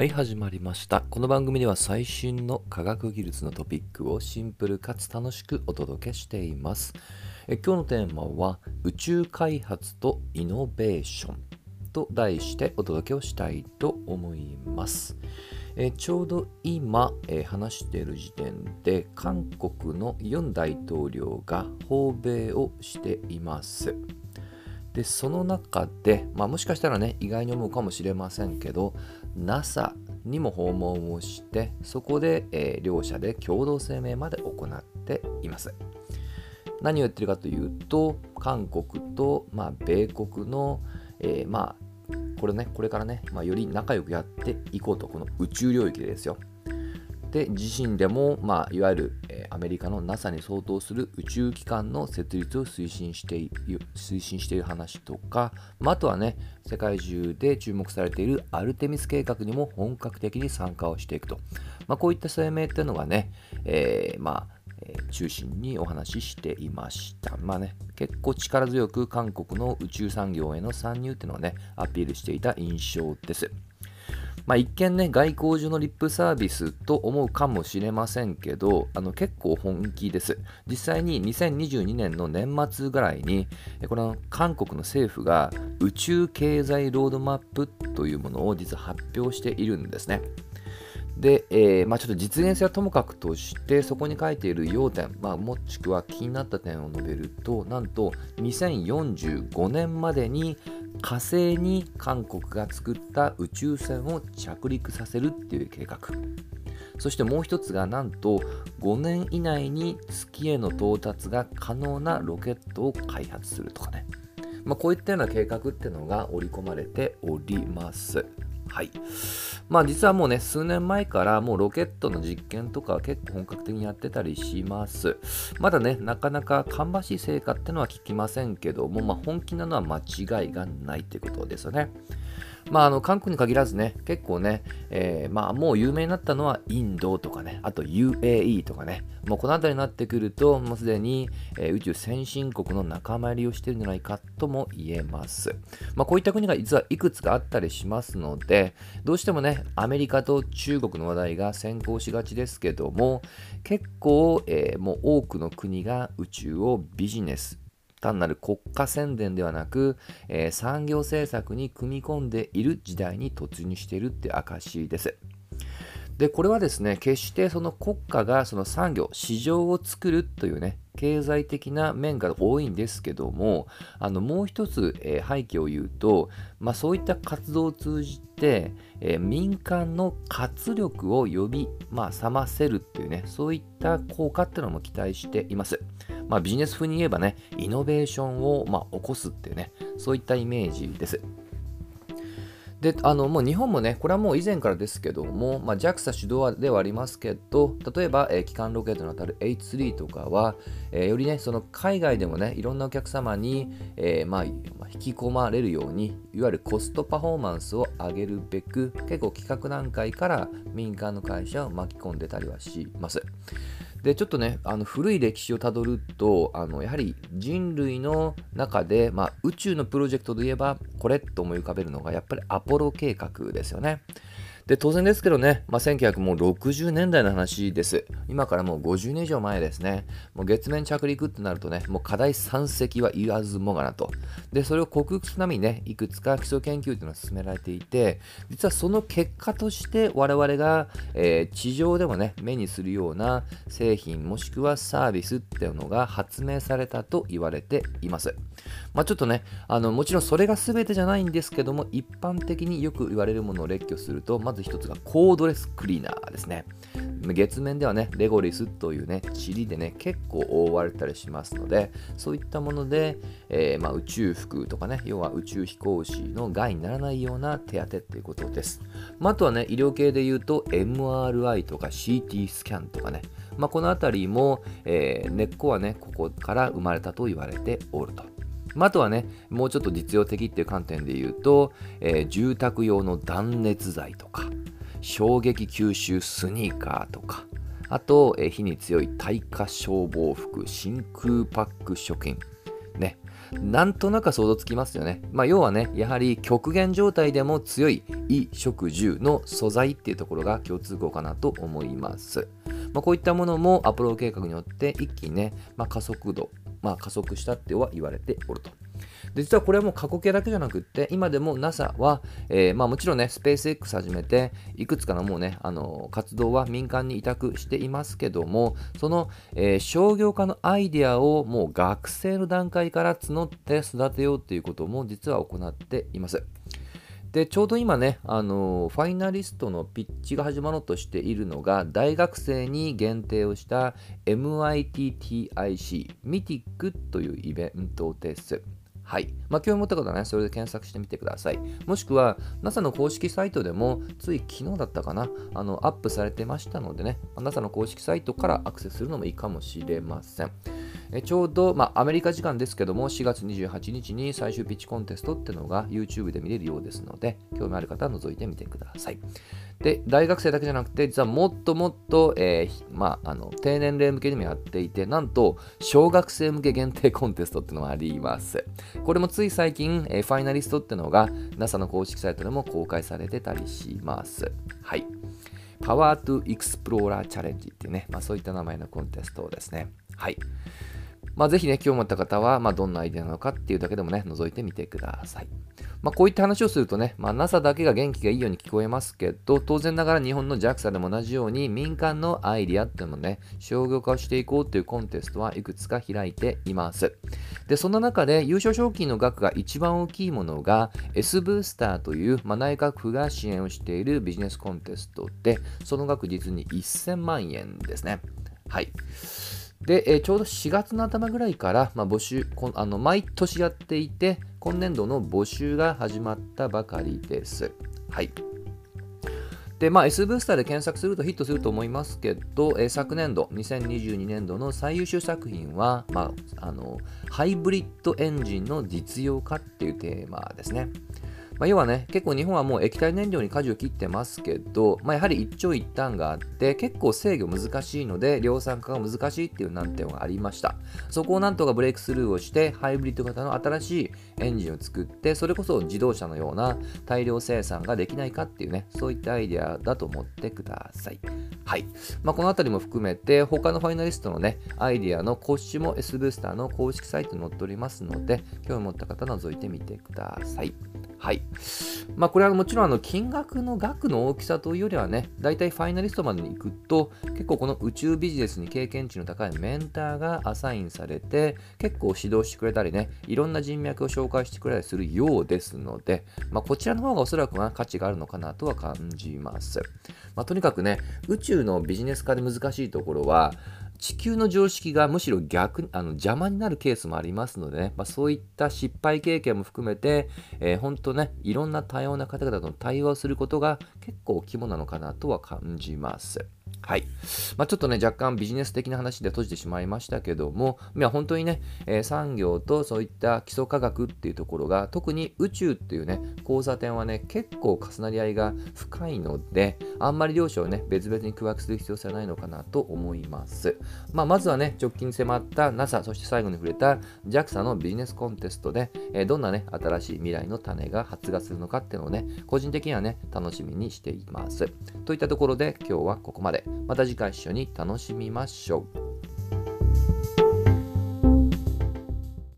はい、始まりました。この番組では最新の科学技術のトピックをシンプルかつ楽しくお届けしています。え今日のテーマは宇宙開発とイノベーションと題してお届けをしたいと思います。えちょうど今、え話している時点で韓国のユン大統領が訪米をしています。でその中で、まあ、もしかしたらね意外に思うかもしれませんけど NASA にも訪問をしてそこで、えー両者で共同声明まで行っています。何を言ってるかというと韓国と、まあ、米国の、えーまあこれねこれからね、まあ、より仲良くやっていこうとこの宇宙領域でですよ。で自身でも、まあ、いわゆる、えアメリカの NASA に相当する宇宙機関の設立を推進してい推進している話とか、まあ、あとはね世界中で注目されているアルテミス計画にも本格的に参加をしていくと、まあ、こういった声明っていうのがね、えーまあ中心にお話ししていました。まあね、結構力強く韓国の宇宙産業への参入っていうのをね、アピールしていた印象です。まあ、一見ね、外交上のリップサービスと思うかもしれませんけど、あの結構本気です。実際に2022年の年末ぐらいに、えこの韓国の政府が宇宙経済ロードマップというものを実は発表しているんですね。で、えーまあ、ちょっと実現性はともかくとして、そこに書いている要点、まあ、もしくは気になった点を述べると、なんと2045年までに火星に韓国が作った宇宙船を着陸させるっていう計画。そしてもう一つがなんと5年以内に月への到達が可能なロケットを開発するとかね。まあ、こういったような計画っていうのが織り込まれております。はい。まあ実はもうね、数年前からもうロケットの実験とかは結構本格的にやってたりします。まだね、なかなか芳しい成果ってのは聞きませんけども、まあ本気なのは間違いがないということですよね。まあ、あの韓国に限らずね、結構ね、えーまあ、もう有名になったのはインドとかね、あと UAE とかね、もうこの辺りになってくると、もうすでに、えー宇宙先進国の仲間入りをしてるんじゃないかとも言えます。まあ、こういった国が実はいくつかあったりしますので、どうしてもね、アメリカと中国の話題が先行しがちですけども、結構、えーもう多くの国が宇宙をビジネス、単なる国家宣伝ではなく、えー産業政策に組み込んでいる時代に突入しているって証です。でこれはですね決してその国家がその産業市場を作るというね経済的な面が多いんですけどもあのもう一つ、えー背景を言うと、まあ、そういった活動を通じて、えー民間の活力を呼び、まあ、覚ませるっていうねそういった効果っていうのも期待しています。まあ、ビジネス風に言えばねイノベーションを、まあ、起こすっていうねそういったイメージです。であのもう日本もね、これはもう以前からですけども、まあ、JAXA 主導ではありますけど、例えば、えー基幹ロケットにあたる H3 とかは、えーよりね、その海外でもね、いろんなお客様に、えー、まあ引き込まれるように、いわゆるコストパフォーマンスを上げるべく、結構企画段階から民間の会社を巻き込んでたりはします。でちょっとねあの古い歴史をたどるとあのやはり人類の中で、まあ、宇宙のプロジェクトで言えばこれと思い浮かべるのがやっぱりアポロ計画ですよね。で当然ですけどね、まあ、1960年代の話です。今からもう50年以上前ですね。もう月面着陸ってなるとね、もう課題山積は言わずもがなと。で、それを克服するためにね、いくつか基礎研究っていうのが進められていて、実はその結果として我々が、えー地上でもね、目にするような製品もしくはサービスっていうのが発明されたと言われています。まあ、ちょっとねあの、もちろんそれが全てじゃないんですけども、一般的によく言われるものを列挙すると、まず一つがコードレスクリーナーですね。月面ではね、レゴリスというね、塵でね、結構覆われたりしますので、そういったもので、えーまあ、宇宙服とかね、要は宇宙飛行士の害にならないような手当てっていうことです。まあ、あとはね、医療系で言うと、MRI とか CT スキャンとかね、まあ、このあたりも、えー根っこはね、ここから生まれたと言われておると。まあ、とはね、もうちょっと実用的っていう観点で言うと、えー住宅用の断熱材とか、衝撃吸収スニーカーとか、あと、えー火に強い耐火消防服、真空パック食品、ね。なんとなく想像つきますよね。まあ、要はね、やはり極限状態でも強い衣食住の素材っていうところが共通項かなと思います。まあ、こういったものもアポロ計画によって一気にね、まあ、加速度、まあ、加速したっては言われておると。で実はこれはもう過去形だけじゃなくって今でも NASA は、えー、まあ、もちろんねスペース X 始めていくつかのもうねあの活動は民間に委託していますけどもその、えー、商業化のアイデアをもう学生の段階から募って育てようっていうことも実は行っています。でちょうど今ね、あのファイナリストのピッチが始まろうとしているのが大学生に限定をした MITTIC ミティックというイベントです。はい。まあ、興味持った方はね、それで検索してみてください。もしくは、NASA の公式サイトでも、つい昨日だったかな、あの、アップされてましたのでね、NASA の公式サイトからアクセスするのもいいかもしれません。えちょうど、まあ、アメリカ時間ですけども、4月28日に最終ピッチコンテストっていうのが YouTube で見れるようですので、興味ある方は覗いてみてください。で、大学生だけじゃなくて、実はもっともっと、えー、まあ、あの、低年齢向けにもやっていて、なんと、小学生向け限定コンテストっていうのがあります。これもつい最近、えー、ファイナリストっていうのが NASA の公式サイトでも公開されてたりします。はい。パワートゥエクスプローラーチャレンジっていうね、まあ、そういった名前のコンテストですね。はい。まあ、ぜひね、興味持った方は、まあ、どんなアイデアなのかっていうだけでもね、覗いてみてください。まあ、こういった話をするとね、まあ、NASA だけが元気がいいように聞こえますけど、当然ながら日本の JAXA でも同じように民間のアイデアっていうのをね、商業化をしていこうというコンテストはいくつか開いています。で、そんな中で優勝賞金の額が一番大きいものが S ブースターという、まあ、内閣府が支援をしているビジネスコンテストで、その額実に1000万円ですね。はい。で、えー、ちょうど4月の頭ぐらいから、まあ、募集こあの毎年やっていて、今年度の募集が始まったばかりです。はい。で、まあ、S ブースターで検索するとヒットすると思いますけど、えー、昨年度、2022年度の最優秀作品は、まあ、あのハイブリッドエンジンの実用化っていうテーマですね。まあ、要はね、結構日本はもう液体燃料に舵を切ってますけど、まあ、やはり一長一短があって、結構制御難しいので、量産化が難しいっていう難点がありました。そこをなんとかブレイクスルーをして、ハイブリッド型の新しいエンジンを作って、それこそ自動車のような大量生産ができないかっていうね、そういったアイデアだと思ってください。はい。まあ、このあたりも含めて、他のファイナリストのね、アイデアの講師も S ブースターの公式サイトに載っておりますので、興味持った方覗いてみてください。はい。まあ、これはもちろんあの金額の額の大きさというよりはね、大体ファイナリストまでに行くと、結構この宇宙ビジネスに経験値の高いメンターがアサインされて、結構指導してくれたりね、いろんな人脈を紹介してくれたりするようですので、まあ、こちらの方がおそらくは価値があるのかなとは感じます。まあ、とにかくね、宇宙のビジネス化で難しいところは、地球の常識がむしろ逆あの邪魔になるケースもありますのでね、まあ、そういった失敗経験も含めて、えー、本当ね、いろんな多様な方々との対話をすることが結構肝なのかなとは感じます。はい。まあ、ちょっとね、若干ビジネス的な話で閉じてしまいましたけども、いや本当にね、えー、産業とそういった基礎科学っていうところが、特に宇宙っていうね、交差点はね、結構重なり合いが深いので、あんまり両者をね、別々に区分する必要性はないのかなと思います。まあ、まずはね、直近に迫った NASA、そして最後に触れた JAXA のビジネスコンテストで、えー、どんなね、新しい未来の種が発芽するのかっていうのをね、個人的にはね、楽しみにしています。といったところで、今日はここまでまた次回一緒に楽しみましょう。